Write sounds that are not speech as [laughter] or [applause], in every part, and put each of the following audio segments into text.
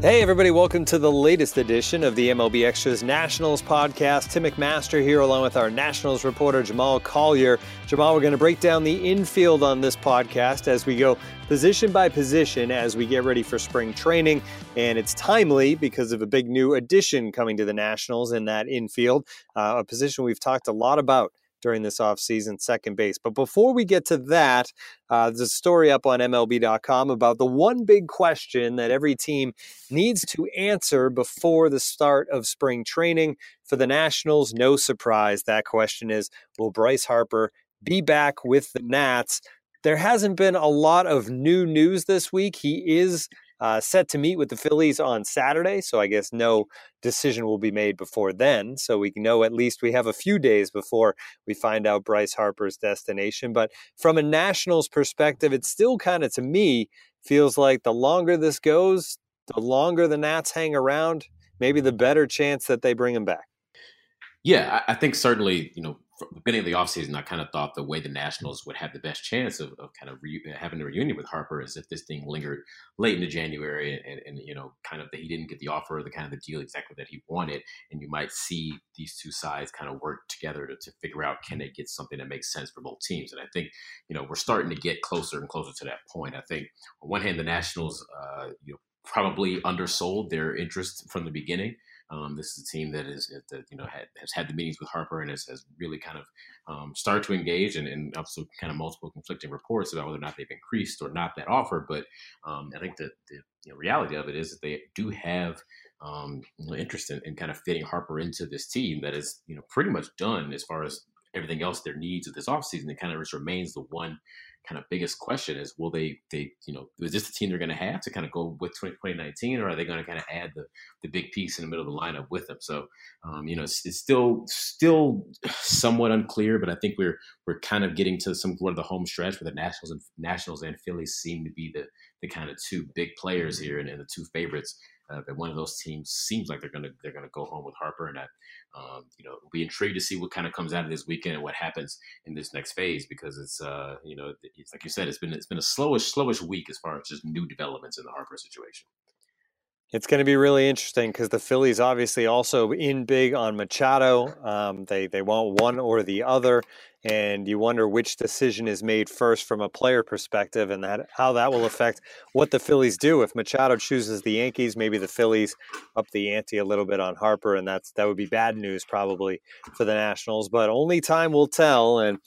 Hey, everybody, welcome to the latest edition of the MLB Extras Nationals podcast. Tim McMaster here, along with our Nationals reporter Jamal Collier. Jamal, we're going to break down the infield on this podcast as we go position by position as we get ready for spring training. And it's timely because of a big new addition coming to the Nationals in that infield, uh, a position we've talked a lot about during this offseason, second base. But before we get to that, uh, there's a story up on MLB.com about the one big question that every team needs to answer before the start of spring training. For the Nationals, no surprise. That question is Will Bryce Harper be back with the Nats? There hasn't been a lot of new news this week. He is uh, set to meet with the Phillies on Saturday. So I guess no decision will be made before then. So we know at least we have a few days before we find out Bryce Harper's destination. But from a Nationals perspective, it still kind of, to me, feels like the longer this goes, the longer the Nats hang around, maybe the better chance that they bring him back. Yeah, I think certainly, you know, beginning of the offseason, I kind of thought the way the Nationals would have the best chance of, of kind of re- having a reunion with Harper is if this thing lingered late into January and, and, you know, kind of that he didn't get the offer, or the kind of the deal exactly that he wanted. And you might see these two sides kind of work together to, to figure out can they get something that makes sense for both teams. And I think, you know, we're starting to get closer and closer to that point. I think on one hand, the Nationals, uh, you know, probably undersold their interest from the beginning. Um, this is a team that is that you know had, has had the meetings with Harper and has, has really kind of um, started to engage and, and, also kind of multiple conflicting reports about whether or not they've increased or not that offer. But um, I think that the you know, reality of it is that they do have um, interest in, in, kind of fitting Harper into this team that is you know pretty much done as far as everything else their needs of this offseason. It kind of just remains the one kind of biggest question is will they they you know is this the team they're going to have to kind of go with 2019 or are they going to kind of add the the big piece in the middle of the lineup with them? So um, you know it's, it's, still still somewhat unclear but i think we're we're kind of getting to some sort of the home stretch where the nationals and nationals and phillies seem to be the the kind of two big players here and, and the two favorites uh, that one of those teams seems like they're gonna they're gonna go home with Harper, and I, um, you know, be intrigued to see what kind of comes out of this weekend and what happens in this next phase because it's uh, you know, it's like you said, it's been it's been a slowish slowish week as far as just new developments in the Harper situation. It's going to be really interesting because the Phillies obviously also in big on Machado. Um, they they want one or the other, and you wonder which decision is made first from a player perspective, and that how that will affect what the Phillies do. If Machado chooses the Yankees, maybe the Phillies up the ante a little bit on Harper, and that's that would be bad news probably for the Nationals. But only time will tell, and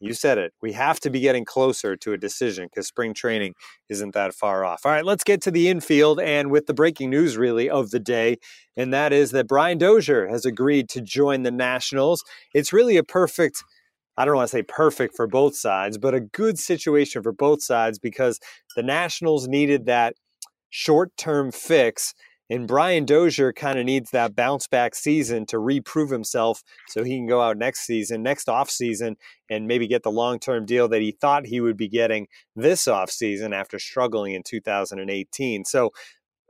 you said it. We have to be getting closer to a decision because spring training isn't that far off. All right, let's get to the infield and with the breaking news really of the day, and that is that Brian Dozier has agreed to join the Nationals. It's really a perfect I don't want to say perfect for both sides, but a good situation for both sides because the Nationals needed that short term fix and Brian Dozier kind of needs that bounce back season to reprove himself so he can go out next season, next off season, and maybe get the long term deal that he thought he would be getting this off season after struggling in 2018. So,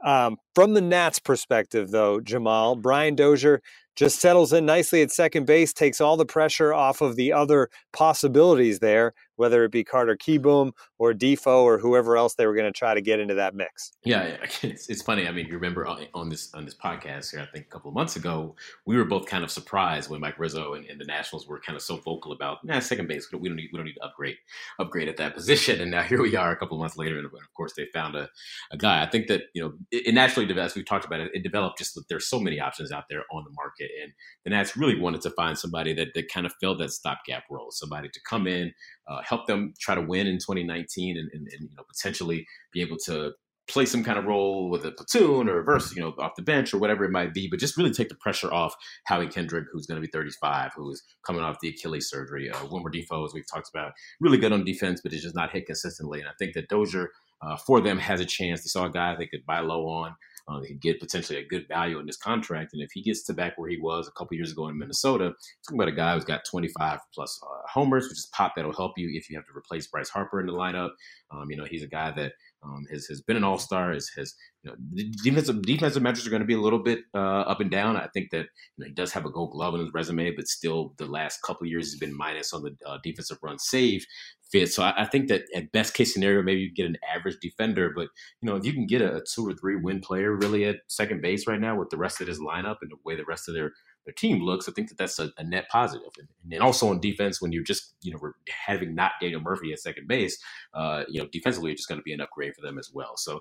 um, from the Nats' perspective, though, Jamal, Brian Dozier just settles in nicely at second base, takes all the pressure off of the other possibilities there, whether it be Carter Kieboom or Difo or whoever else they were going to try to get into that mix. Yeah, [laughs] it's, it's funny. I mean, you remember on this on this podcast here, I think a couple of months ago, we were both kind of surprised when Mike Rizzo and, and the Nationals were kind of so vocal about, nah, second base, we don't need we don't need to upgrade upgrade at that position. And now here we are, a couple of months later, and of course they found a, a guy. I think that you know it, it naturally developed. We've talked about it. It developed just that there's so many options out there on the market, and the Nats really wanted to find somebody that that kind of filled that stopgap role, somebody to come in uh, help them try to win in 2019 and, and, and, you know potentially be able to play some kind of role with a platoon or reverse, you know, off the bench or whatever it might be, but just really take the pressure off Howie Kendrick, who's going to be 35, who's coming off the Achilles surgery. Uh, Wilmer Difo, as we've talked about, really good on defense, but it's just not hit consistently. And I think that Dozier, uh, for them, has a chance. They saw a guy they could buy low on. Uh, he could get potentially a good value in this contract. And if he gets to back where he was a couple years ago in Minnesota, talking about a guy who's got 25 plus uh, homers, which is pop that'll help you if you have to replace Bryce Harper in the lineup. Um, you know, he's a guy that um, has has been an all star. Has has you know defensive defensive metrics are going to be a little bit uh, up and down. I think that you know, he does have a Gold Glove on his resume, but still the last couple years he's been minus on the uh, defensive run save fit. So I, I, think that at best case scenario, maybe you get an average defender, but you know if you can get a, a two or three win player really at second base right now with the rest of his lineup and the way the rest of their their team looks, I think that that's a, a net positive. And, and, also on defense, when you're just you know having not Daniel Murphy at second base, uh, you know defensively it's just going to be an upgrade for them as well. So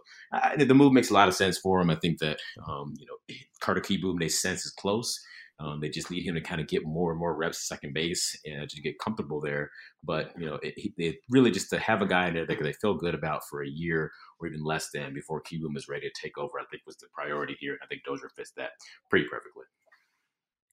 the move makes a lot of sense for them. I think that um, you know [clears throat] Carter Kieboom they sense is close. Um, they just need him to kind of get more and more reps at second base and to get comfortable there. But you know, it, it really just to have a guy in there that they feel good about for a year or even less than before Kieboom is ready to take over. I think was the priority here. I think Dozier fits that pretty perfectly.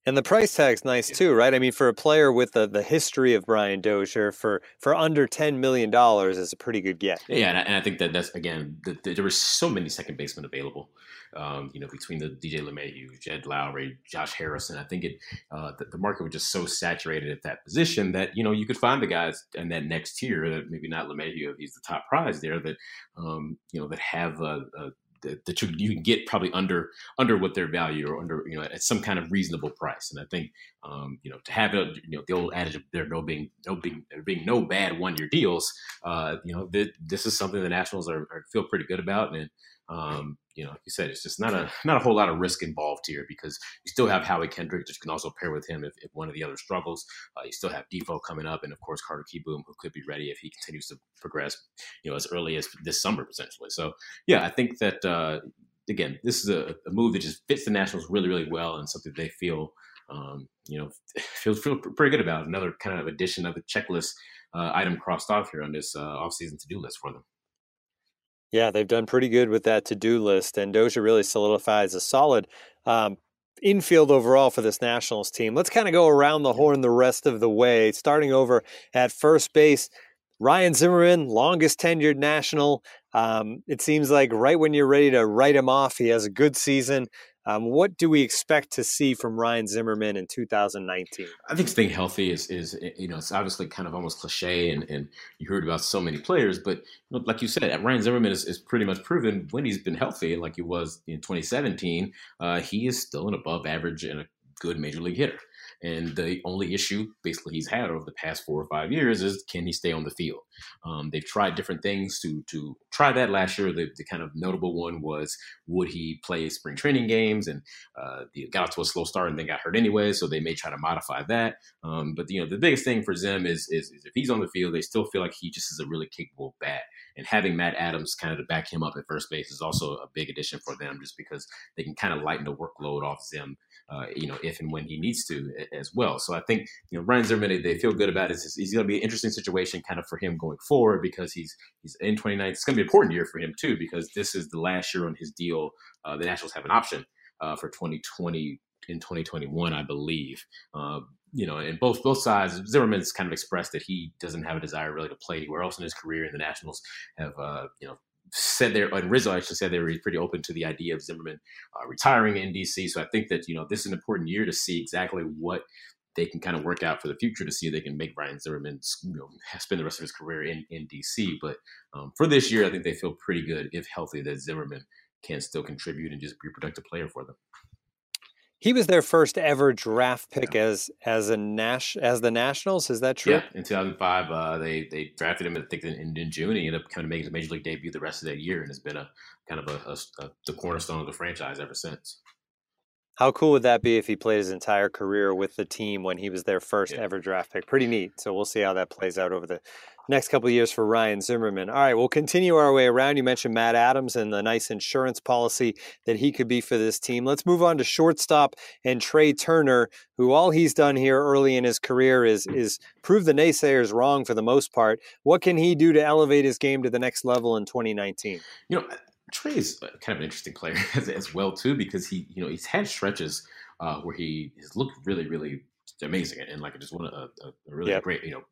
And the price tag's nice too, right? I mean, for a player with the, the history of Brian Dozier, for for under ten million dollars is a pretty good get. Yeah, and I, and I think that that's again, the, the, there were so many second basemen available. Um, you know, between the DJ LeMahieu, Jed Lowrie, Josh Harrison, I think it uh, the, the, market was just so saturated at that position that you know you could find the guys in that next tier that maybe not LeMahieu if he's the top prize there that um, you know that have a, a that, you, you can get probably under under what their value or under you know at some kind of reasonable price. And I think um, you know to have it, you know the old adage of there no being no being there being no bad one year deals. Uh, you know th- this is something the Nationals are, are, feel pretty good about, and um, you know, like you said, it's just not a not a whole lot of risk involved here because you still have Howie Kendrick, which can also pair with him if, if one of the other struggles. Uh, you still have Difo coming up, and of course Carter Kieboom, who could be ready if he continues to progress, you know, as early as this summer potentially. So yeah, I think that uh, again, this is a, a, move that just fits the Nationals really, really well, and something they feel. Um, you know, [laughs] feel feel pretty good about another kind of addition of a checklist uh, item crossed off here on this uh, offseason to do list for them. Yeah, they've done pretty good with that to do list, and Dozier really solidifies a solid um, infield overall for this Nationals team. Let's kind of go around the horn the rest of the way, starting over at first base. Ryan Zimmerman, longest tenured National. Um, it seems like right when you're ready to write him off, he has a good season. Um, what do we expect to see from Ryan Zimmerman in 2019? I think staying healthy is, is you know, it's obviously kind of almost cliche, and, and you heard about so many players, but like you said, Ryan Zimmerman is, is pretty much proven when he's been healthy, like he was in 2017, uh, he is still an above average and a good major league hitter. And the only issue basically he's had over the past four or five years is can he stay on the field? Um, they've tried different things to to try that last year. The, the, kind of notable one was would he play spring training games? And uh, the got off to a slow start and then got hurt anyway, so they may try to modify that. Um, but you know the biggest thing for Zim is, is, is if he's on the field, they still feel like he just is a really capable bat. And having Matt Adams kind of to back him up at first base is also a big addition for them, just because they can kind of lighten the workload off Zim uh, you know, if and when he needs to as well. So I think, you know, Ryan Zimmerman, they feel good about it. It's, he's going to be an interesting situation kind of for him going forward because he's he's in 29. It's going to be an important year for him too because this is the last year on his deal. Uh, the Nationals have an option uh, for 2020 in 2021, I believe. Uh, you know, and both both sides, Zimmerman's kind of expressed that he doesn't have a desire really to play anywhere else in his career, and the Nationals have, uh, you know, said there, and Rizzo actually said they were pretty open to the idea of Zimmerman uh, retiring in DC. So I think that you know this is an important year to see exactly what they can kind of work out for the future to see if they can make Ryan Zimmerman you know, spend the rest of his career in, in DC. But um, for this year, I think they feel pretty good, if healthy, that Zimmerman can still contribute and just be a productive player for them. He was their first ever draft pick yeah. as as a Nash as the Nationals. Is that true? Yeah, in 2005, uh, they they drafted him. I think in, in June. He ended up kind of making his major league debut the rest of that year, and has been a kind of a, a, a the cornerstone of the franchise ever since. How cool would that be if he played his entire career with the team when he was their first yeah. ever draft pick? Pretty neat. So we'll see how that plays out over the next couple of years for Ryan Zimmerman. All right, we'll continue our way around. You mentioned Matt Adams and the nice insurance policy that he could be for this team. Let's move on to shortstop and Trea Turner, who all he's done here early in his career is is prove the naysayers wrong for the most part. What can he do to elevate his game to the next level in 2019? You know, Trea is kind of an interesting player [laughs] as, as, well too because he you know he's had stretches uh, where he has looked really really amazing and like just one a, a really yep. great you know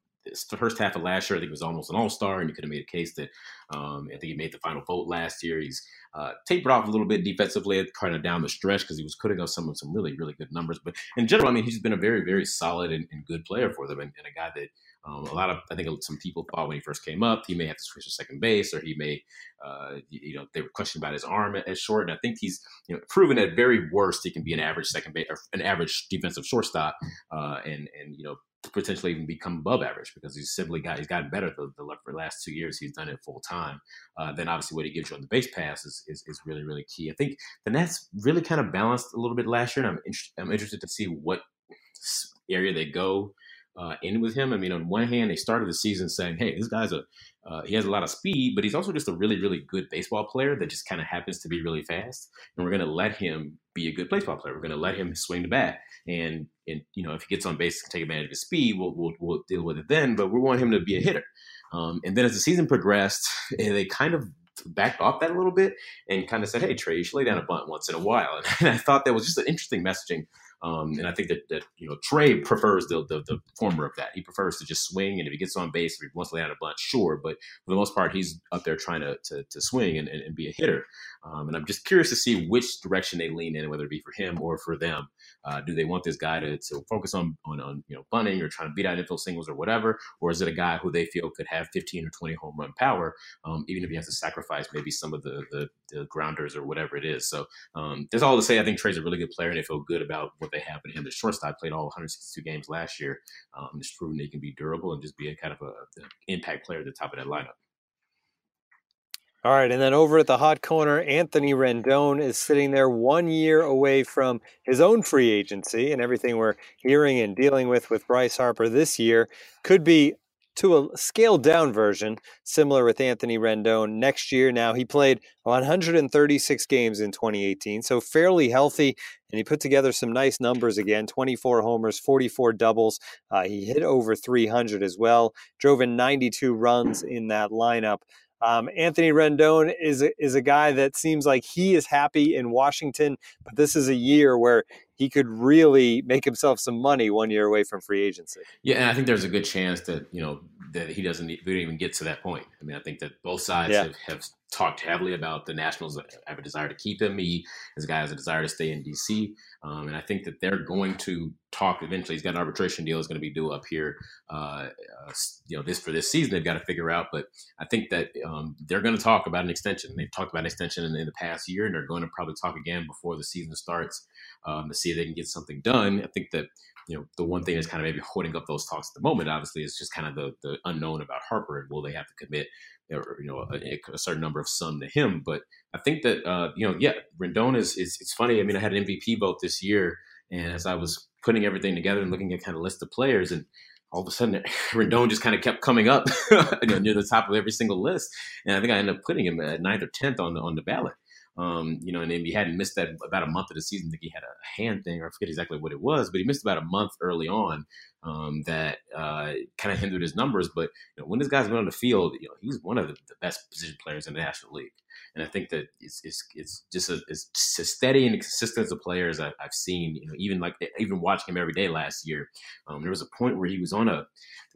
the first half of last year, I think he was almost an all star, and you could have made a case that um, I think he made the final vote last year. He's uh, tapered off a little bit defensively, kind of down the stretch because he was putting up some some really really good numbers. But in general, I mean, he's been a very very solid and, and good player for them, and, and a guy that. Um, a lot of, I think, some people thought when he first came up, he may have to switch to second base, or he may, uh, you know, they were questioning about his arm at, short. And I think he's, you know, proven at very worst he can be an average second base, an average defensive shortstop, uh, and and you know, potentially even become above average because he's simply got he's gotten better the, the, the last two years he's done it full time. Uh, then obviously what he gives you on the base pass is, is, is really really key. I think the Nats really kind of balanced a little bit last year, and I'm in, I'm interested to see what area they go uh, in with him. I mean, on one hand, they started the season saying, "Hey, this guy's a uh, he has a lot of speed, but he's also just a really, really good baseball player that just kind of happens to be really fast. And we're going to let him be a good baseball player. We're going to let him swing the bat, and and you know if he gets on base, take advantage of his speed. We'll we'll, we'll deal with it then. But we want him to be a hitter. Um, and then as the season progressed, [laughs] they kind of backed off that a little bit and kind of said, "Hey, Trea, you should lay down a bunt once in a while." [laughs] And I thought that was just an interesting messaging um, and I think that, that you know Trea prefers the, the, the former of that. He prefers to just swing, and if he gets on base, if he wants to lay out a bunch, sure. But for the most part, he's up there trying to to, to swing and, and, and, be a hitter. Um, and I'm just curious to see which direction they lean in, whether it be for him or for them. Uh, do they want this guy to, to focus on, on, on you know bunting or trying to beat out infield singles or whatever, or is it a guy who they feel could have 15 or 20 home run power, um, even if he has to sacrifice maybe some of the the, the grounders or whatever it is? So um, there's all to say. I think Trea's a really good player, and they feel good about what they have in him. The shortstop played all 162 games last year. Um, it's proven he can be durable and just be a kind of a, a impact player at the top of that lineup. All right, and then over at the hot corner, Anthony Rendon is sitting there one year away from his own free agency, and everything we're hearing and dealing with with Bryce Harper this year could be to a scaled down version, similar with Anthony Rendon next year. Now, he played 136 games in 2018, so fairly healthy, and he put together some nice numbers again 24 homers, 44 doubles. Uh, he hit over 300 as well, drove in 92 runs in that lineup. Um, Anthony Rendon is a, is a guy that seems like he is happy in Washington, but this is a year where he could really make himself some money one year away from free agency. Yeah, and I think there's a good chance that you know that he doesn't even get to that point. I mean, I think that both sides yeah. have, have, talked heavily about the Nationals have a desire to keep him. He, this guy has a desire to stay in DC, um, and I think that they're going to talk eventually. He's got an arbitration deal is going to be due up here, uh, uh, you know, this for this season. They've got to figure out, but I think that um, they're going to talk about an extension. They've talked about an extension in, in, the past year, and they're going to probably talk again before the season starts um, to see if they can get something done. I think that you know, the one thing that's kind of maybe holding up those talks at the moment, obviously, is just kind of the, the unknown about Harper and will they have to commit, you know, a, a certain number of sum to him. But I think that, uh, you know, yeah, Rendon is, is, it's funny. I mean, I had an MVP vote this year, and as I was putting everything together and looking at kind of list of players, and all of a sudden [laughs] Rendon just kind of kept coming up [laughs] you know, near the top of every single list, and I think I ended up putting him at ninth or tenth on the on the ballot. Um, you know, and then he hadn't missed that about a month of the season. I think he had a hand thing, or I forget exactly what it was, but he missed about a month early on um, that uh, kind of hindered his numbers. But you know, when this guy's been on the field, you know, he's one of the, the best position players in the National League. And I think that it's it's, it's just a, it's as steady and consistent as a player as I, have seen. You know, even like even watching him every day last year, um, there was a point where he was on a,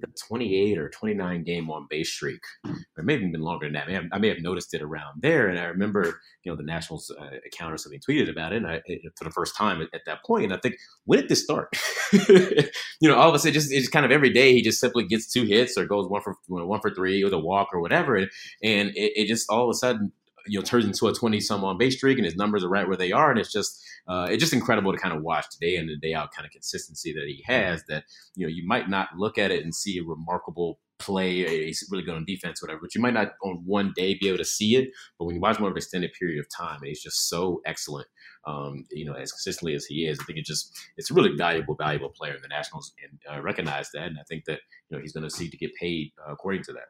a 28 or 29 game on base streak. Or maybe even been longer than that. I may, have, I may have noticed it around there. And I remember, you know, the Nationals uh, account or something tweeted about it, and I, it, for the first time at, at, that point. And I think, when did this start? [laughs] you know, all of a sudden, just it's kind of every day he just simply gets two hits or goes one for one for three with a walk or whatever, and, and it, it just all of a sudden you know turns into a 20 some on base streak and his numbers are right where they are. And it's just uh, it's just incredible to kind of watch day in and day out kind of consistency that he has that you know you might not look at it and see a remarkable play he's really good on defense whatever but you might not on one day be able to see it. But when you watch more of an extended period of time and he's just so excellent um, you know as consistently as he is. I think it just it's a really valuable valuable player in the nationals and uh, recognize that. And i think that you know he's going to seek to get paid uh, according to that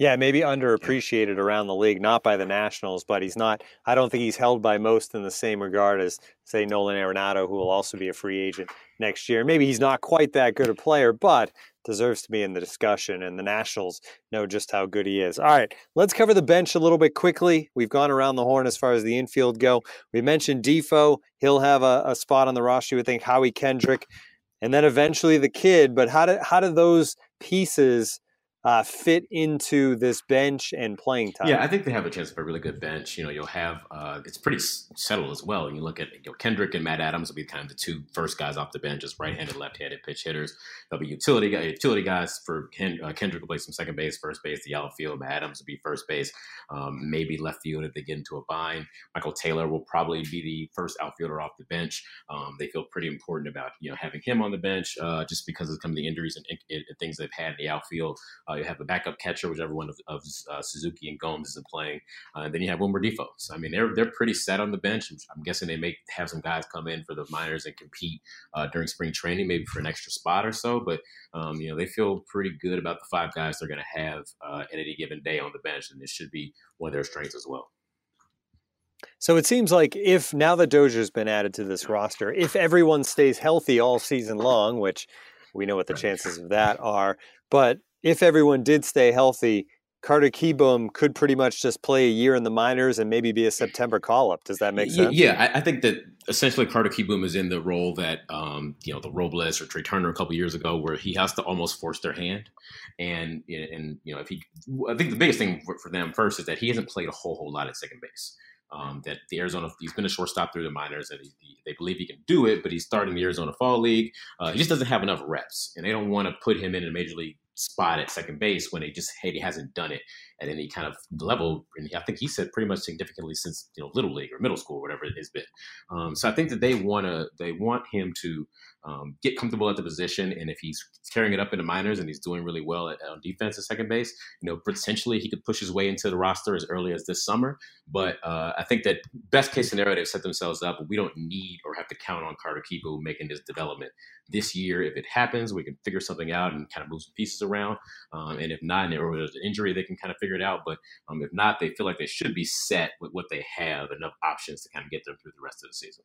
yeah, maybe underappreciated around the league, not by the Nationals, but he's not. I don't think he's held by most in the same regard as, say, Nolan Arenado, who will also be a free agent next year. Maybe he's not quite that good a player, but deserves to be in the discussion, and the Nationals know just how good he is. All right, let's cover the bench a little bit quickly. We've gone around the horn as far as the infield go. We mentioned Difo; he'll have a, a spot on the roster. You would think Howie Kendrick and then eventually the kid. But how do how do those pieces uh, fit into this bench and playing time? Yeah, I think they have a chance for a really good bench. You know, you'll have uh, it's pretty settled as well. You look at you know, Kendrick and Matt Adams will be kind of the two first guys off the bench as right-handed, left-handed pitch hitters. There'll be utility utility guys for Ken, uh, Kendrick will play some second base, first base, the outfield. Matt Adams will be first base, um, maybe left field if they get into a bind. Michael Taylor will probably be the first outfielder off the bench. Um, they feel pretty important about you know having him on the bench uh, just because of some of the injuries and, and, and things they've had in the outfield. Uh, you have a backup catcher, whichever one of, of uh, Suzuki and Gomes isn't playing. Uh, and then you have Wilmer Difo. So, I mean, they're they're pretty set on the bench. I'm guessing they may have some guys come in for the minors and compete uh, during spring training, maybe for an extra spot or so. But um, you know, they feel pretty good about the five guys they're going to have uh, at any given day on the bench, and this should be one of their strengths as well. So it seems like if now that Dozier's been added to this roster, if everyone stays healthy all season long, which we know what the chances of that are, but if everyone did stay healthy, Carter Kieboom could pretty much just play a year in the minors and maybe be a September call up. Does that make sense? Yeah, I, think that essentially Carter Kieboom is in the role that um, you know the Robles or Trea Turner a couple years ago, where he has to almost force their hand. And and you know if he, I think the biggest thing for, for them first is that he hasn't played a whole whole lot at second base. Um, that the Arizona he's been a shortstop through the minors and he, he, they believe he can do it, but he's starting the Arizona Fall League. Uh, he just doesn't have enough reps, and they don't want to put him in a major league spot at second base when he just hey, he hasn't done it at any kind of level. And I think he said pretty much significantly since you know little league or middle school, or whatever it has been. Um, so I think that they want to they want him to um, get comfortable at the position, and if he's carrying it up in the minors and he's doing really well at, on defense at second base, you know potentially he could push his way into the roster as early as this summer. But uh, I think that best case scenario they've set themselves up. We don't need or have to count on Carter Kieboom making this development this year. If it happens, we can figure something out and kind of move some pieces around. Um, and if not, and there was an injury, they can kind of figure it out. But um, if not, they feel like they should be set with what they have, enough options to kind of get them through the rest of the season.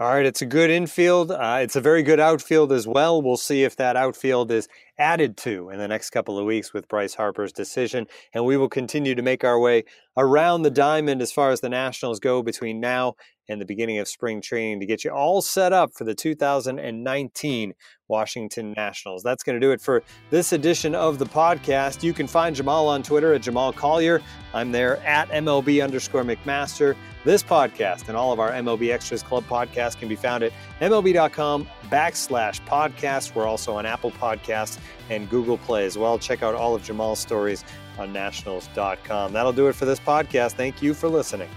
All right, it's a good infield. Uh, it's a very good outfield as well. We'll see if that outfield is added to in the next couple of weeks with Bryce Harper's decision. And we will continue to make our way around the diamond as far as the Nationals go between now and the beginning of spring training to get you all set up for the 2019 Washington Nationals. That's going to do it for this edition of the podcast. You can find Jamal on Twitter at Jamal Collier. I'm there at MLB underscore McMaster. This podcast and all of our MLB Extras Club podcasts can be found at MLB.com backslash podcast. We're also on Apple Podcasts and Google Play as well. Check out all of Jamal's stories on nationals.com. That'll do it for this podcast. Thank you for listening.